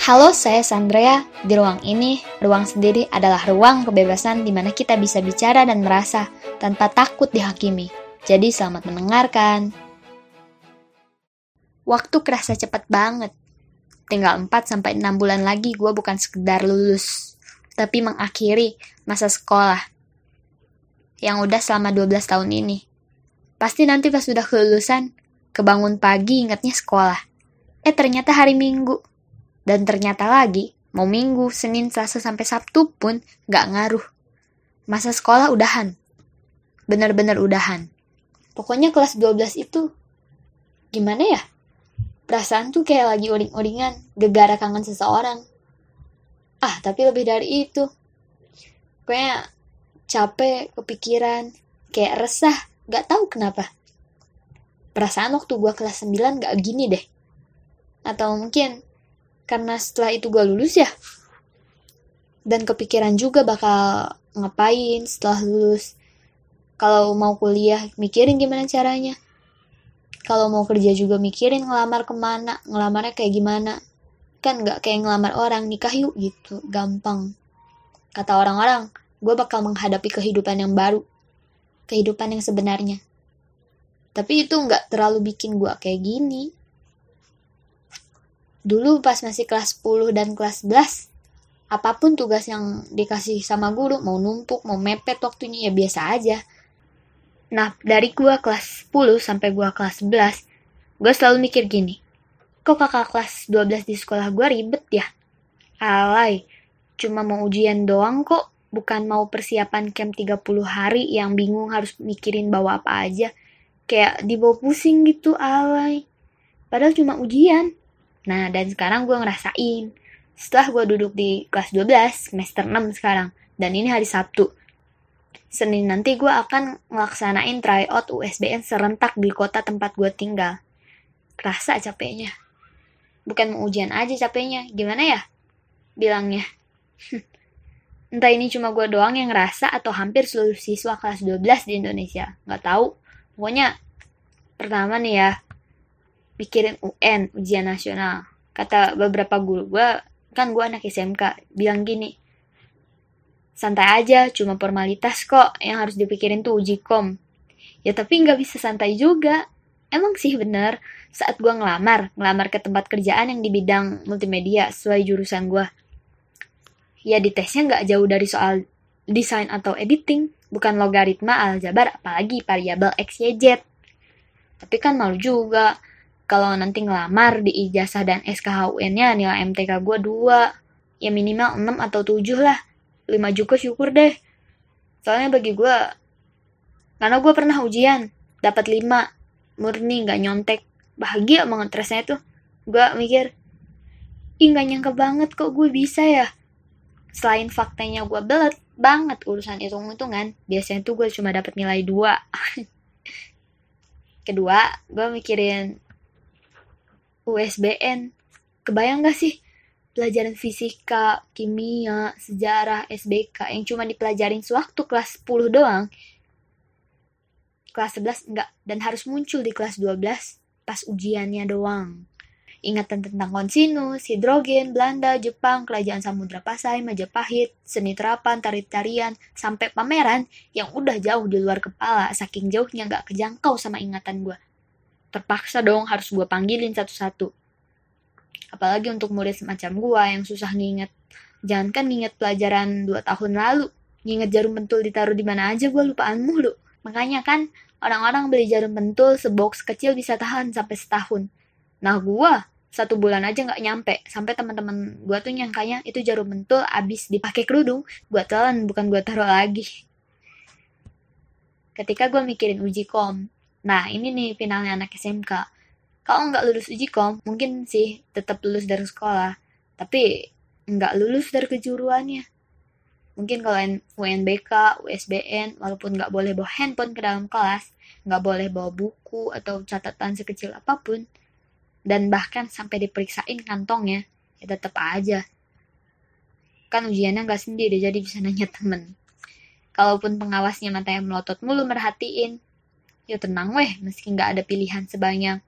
Halo, saya Sandrea. Di ruang ini, ruang sendiri adalah ruang kebebasan di mana kita bisa bicara dan merasa tanpa takut dihakimi. Jadi selamat mendengarkan. Waktu kerasa cepat banget. Tinggal 4-6 bulan lagi gue bukan sekedar lulus, tapi mengakhiri masa sekolah yang udah selama 12 tahun ini. Pasti nanti pas sudah kelulusan, kebangun pagi ingatnya sekolah. Eh ternyata hari Minggu. Dan ternyata lagi, mau Minggu, Senin, Selasa, sampai Sabtu pun gak ngaruh. Masa sekolah udahan. Bener-bener udahan. Pokoknya kelas 12 itu, gimana ya? Perasaan tuh kayak lagi uring-uringan, gegara kangen seseorang. Ah, tapi lebih dari itu. Kayaknya capek, kepikiran, kayak resah, gak tahu kenapa. Perasaan waktu gue kelas 9 gak gini deh. Atau mungkin karena setelah itu gue lulus ya. Dan kepikiran juga bakal ngapain setelah lulus. Kalau mau kuliah, mikirin gimana caranya. Kalau mau kerja juga mikirin ngelamar ke mana, ngelamarnya kayak gimana. Kan gak kayak ngelamar orang, nikah yuk gitu, gampang. Kata orang-orang, gue bakal menghadapi kehidupan yang baru. Kehidupan yang sebenarnya. Tapi itu nggak terlalu bikin gue kayak gini. Dulu pas masih kelas 10 dan kelas 11, apa pun tugas yang dikasih sama guru, mau numpuk, mau mepet waktunya ya biasa aja. Nah, dari gua kelas 10 sampai gua kelas 11, gua selalu mikir gini, kok kakak kelas 12 di sekolah gua ribet ya? Alay, cuma mau ujian doang kok, bukan mau persiapan camp 30 hari yang bingung harus mikirin bawa apa aja. Kayak dibawa pusing gitu, alay. Padahal cuma ujian. Nah, dan sekarang gue ngerasain. Setelah gue duduk di kelas 12, semester 6 sekarang. Dan ini hari Sabtu. Senin nanti gue akan ngelaksanain tryout USBN serentak di kota tempat gue tinggal. Kerasa capeknya. Bukan mau ujian aja capeknya. Gimana ya? Bilangnya. Entah ini cuma gue doang yang ngerasa atau hampir seluruh siswa kelas 12 di Indonesia. Nggak tahu. Pokoknya pertama nih ya, pikirin UN, ujian nasional. Kata beberapa guru gue, kan gue anak SMK, bilang gini, santai aja, cuma formalitas kok, yang harus dipikirin tuh uji kom. Ya tapi nggak bisa santai juga. Emang sih bener, saat gue ngelamar, ngelamar ke tempat kerjaan yang di bidang multimedia sesuai jurusan gue. Ya di tesnya nggak jauh dari soal desain atau editing, bukan logaritma, aljabar, apalagi variabel X, Y, Z. Tapi kan malu juga, kalau nanti ngelamar di ijazah dan SKHUN-nya nilai MTK gue 2. Ya minimal 6 atau 7 lah. 5 juga syukur deh. Soalnya bagi gue, karena gue pernah ujian, dapat 5. Murni, gak nyontek. Bahagia banget rasanya tuh. Gue mikir, ih gak nyangka banget kok gue bisa ya. Selain faktanya gue belet banget urusan hitung-hitungan, biasanya tuh gue cuma dapat nilai 2. Kedua, gue mikirin USBN. Kebayang gak sih pelajaran fisika, kimia, sejarah, SBK yang cuma dipelajarin sewaktu kelas 10 doang. Kelas 11 enggak, dan harus muncul di kelas 12 pas ujiannya doang. Ingatan tentang konsinus, hidrogen, Belanda, Jepang, Kerajaan Samudra Pasai, Majapahit, seni terapan, tari-tarian, sampai pameran yang udah jauh di luar kepala, saking jauhnya gak kejangkau sama ingatan gue terpaksa dong harus gue panggilin satu-satu. Apalagi untuk murid semacam gue yang susah nginget. Jangankan nginget pelajaran 2 tahun lalu, nginget jarum pentul ditaruh di mana aja gue lupaan mulu. Makanya kan orang-orang beli jarum pentul sebox kecil bisa tahan sampai setahun. Nah gue satu bulan aja nggak nyampe sampai teman-teman gue tuh nyangkanya itu jarum pentul abis dipakai kerudung gue telan bukan gue taruh lagi ketika gue mikirin uji kom Nah, ini nih finalnya anak SMK. Kalau nggak lulus uji kom, mungkin sih tetap lulus dari sekolah. Tapi nggak lulus dari kejuruannya. Mungkin kalau UNBK, USBN, walaupun nggak boleh bawa handphone ke dalam kelas, nggak boleh bawa buku atau catatan sekecil apa pun, dan bahkan sampai diperiksain kantongnya, ya tetap aja. Kan ujiannya nggak sendiri, jadi bisa nanya temen. Kalaupun pengawasnya matanya melotot mulu merhatiin, ya tenang weh, meski nggak ada pilihan sebanyak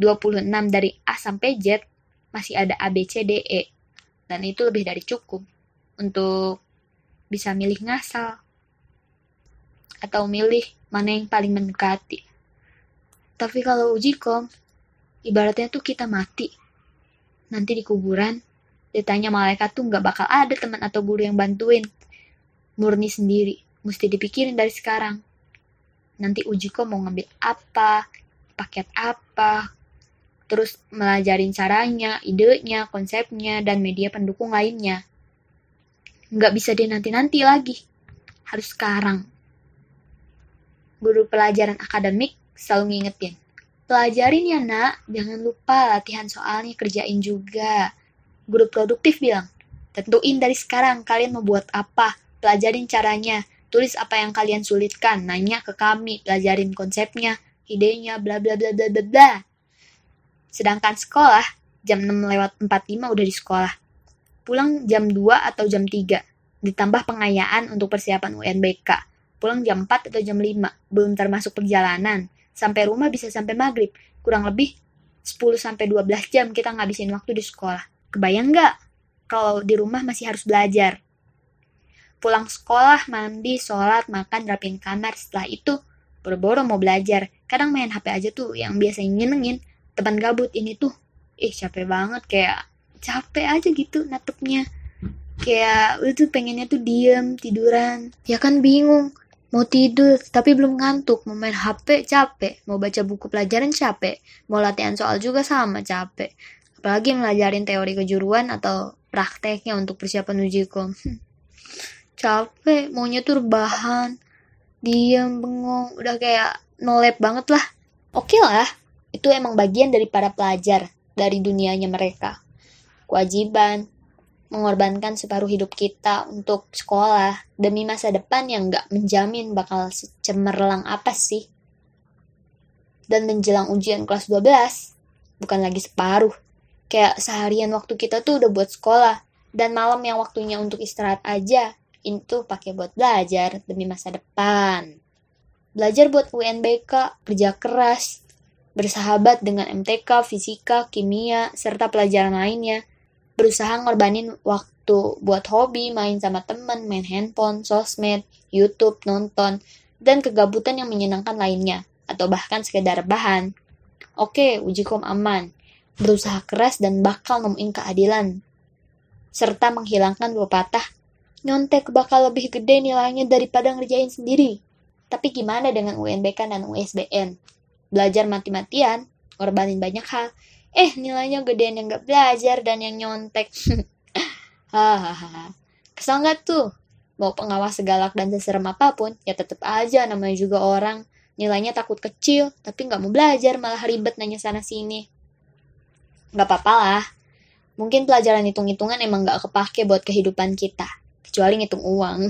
26 dari A sampai Z, masih ada A, B, C, D, E. dan itu lebih dari cukup untuk bisa milih ngasal atau milih mana yang paling mendekati. Tapi kalau uji kom, ibaratnya tuh kita mati. Nanti di kuburan, ditanya malaikat tuh nggak bakal ada teman atau guru yang bantuin. Murni sendiri, mesti dipikirin dari sekarang. Nanti uji kom mau ngambil apa, paket apa, terus melajarin caranya, idenya, konsepnya, dan media pendukung lainnya. Nggak bisa dia nanti-nanti lagi. Harus sekarang. Guru pelajaran akademik selalu ngingetin. Pelajarin ya nak, jangan lupa latihan soalnya kerjain juga. Guru produktif bilang, tentuin dari sekarang kalian mau buat apa, pelajarin caranya, tulis apa yang kalian sulitkan, nanya ke kami, pelajarin konsepnya, idenya, bla bla bla bla bla bla. Sedangkan sekolah, jam 6 lewat 45 udah di sekolah. Pulang jam 2 atau jam 3, ditambah pengayaan untuk persiapan UNBK. Pulang jam 4 atau jam 5, belum termasuk perjalanan. Sampai rumah bisa sampai maghrib, kurang lebih 10 sampai 12 jam kita ngabisin waktu di sekolah. Kebayang nggak? Kalau di rumah masih harus belajar. Pulang sekolah, mandi, sholat, makan, rapin kamar. Setelah itu, boro-boro mau belajar. Kadang main HP aja tuh yang biasanya nyenengin teman gabut. Ini tuh ih capek banget. Kayak capek aja gitu natupnya. Kayak lu tuh pengennya tuh diem tiduran. Ya kan bingung. Mau tidur tapi belum ngantuk. Mau main HP capek. Mau baca buku pelajaran capek. Mau latihan soal juga sama capek. Apalagi ngelajarin teori kejuruan atau prakteknya untuk persiapan uji kom capek maunya tuh bahan diem bengong udah kayak nolep banget lah oke okay lah itu emang bagian dari para pelajar dari dunianya mereka. Kewajiban mengorbankan separuh hidup kita untuk sekolah demi masa depan yang gak menjamin bakal secemerlang apa sih. Dan menjelang ujian kelas 12, bukan lagi separuh. Kayak seharian waktu kita tuh udah buat sekolah, dan malam yang waktunya untuk istirahat aja, itu pakai buat belajar demi masa depan. Belajar buat UNBK, kerja keras, bersahabat dengan MTK, fisika, kimia, serta pelajaran lainnya. Berusaha ngorbanin waktu buat hobi, main sama temen, main handphone, sosmed, YouTube, nonton, dan kegabutan yang menyenangkan lainnya, atau bahkan sekedar bahan. Oke, uji kom aman. Berusaha keras dan bakal nemuin keadilan. Serta menghilangkan dua patah. Nyontek bakal lebih gede nilainya daripada ngerjain sendiri. Tapi gimana dengan UNBK dan USBN? belajar mati-matian, korbanin banyak hal. Eh, nilainya gedean yang gak belajar dan yang nyontek. Hahaha. Kesal gak tuh? Mau pengawas segalak dan seserem apa pun, ya tetep aja namanya juga orang. Nilainya takut kecil, tapi gak mau belajar, malah ribet nanya sana-sini. Gak apa-apa lah. Mungkin pelajaran hitung-hitungan emang gak kepake buat kehidupan kita. Kecuali ngitung uang.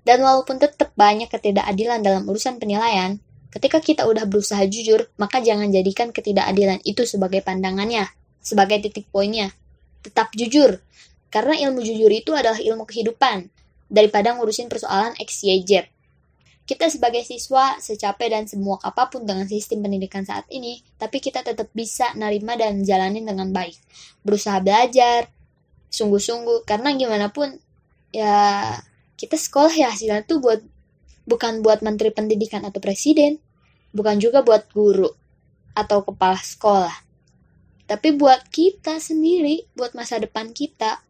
Dan walaupun tetap banyak ketidakadilan dalam urusan penilaian, Ketika kita udah berusaha jujur, maka jangan jadikan ketidakadilan itu sebagai pandangannya, sebagai titik poinnya. Tetap jujur, karena ilmu jujur itu adalah ilmu kehidupan, daripada ngurusin persoalan XYZ. Kita sebagai siswa, secapek dan semua apa pun dengan sistem pendidikan saat ini, tapi kita tetap bisa nerima dan jalanin dengan baik. Berusaha belajar, sungguh-sungguh, karena gimana pun, ya kita sekolah ya hasilnya tuh buat bukan buat menteri pendidikan atau presiden, bukan juga buat guru atau kepala sekolah, tapi buat kita sendiri, buat masa depan kita.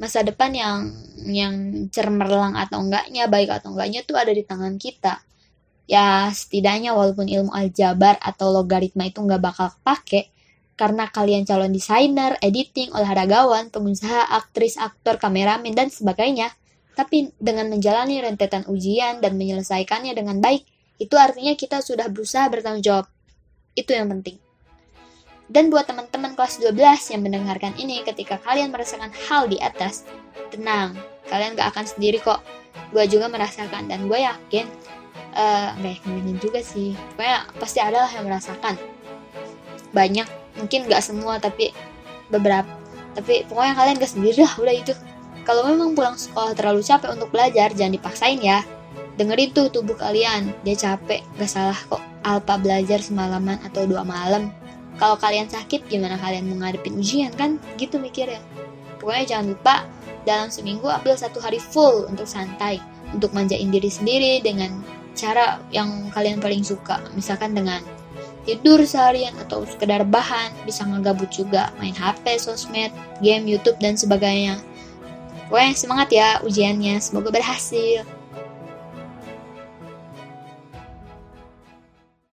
Masa depan yang yang cermerlang atau enggaknya, baik atau enggaknya tuh ada di tangan kita. Ya, setidaknya walaupun ilmu aljabar atau logaritma itu nggak bakal kepake, karena kalian calon desainer, editing, olahragawan, pengusaha, aktris, aktor, kameramen, dan sebagainya, tapi dengan menjalani rentetan ujian dan menyelesaikannya dengan baik, itu artinya kita sudah berusaha bertanggung jawab. Itu yang penting. Dan buat teman-teman kelas 12 yang mendengarkan ini ketika kalian merasakan hal di atas, tenang, kalian gak akan sendiri kok. Gue juga merasakan dan gue yakin, uh, gak yakin juga sih, pokoknya pasti ada lah yang merasakan. Banyak, mungkin gak semua tapi beberapa. Tapi pokoknya kalian gak sendiri lah, udah itu. Kalau memang pulang sekolah terlalu capek untuk belajar, jangan dipaksain ya. Dengerin tuh tubuh kalian, dia capek, gak salah kok Alpa belajar semalaman atau dua malam. Kalau kalian sakit, gimana kalian mau ngadepin ujian kan? Gitu mikirnya. pokoknya jangan lupa dalam seminggu ambil satu hari full untuk santai untuk manjain diri sendiri dengan cara yang kalian paling suka misalkan dengan tidur seharian atau sekedar bahan bisa ngegabut juga main HP, sosmed, game, YouTube dan sebagainya. Pokoknya semangat ya ujiannya semoga berhasil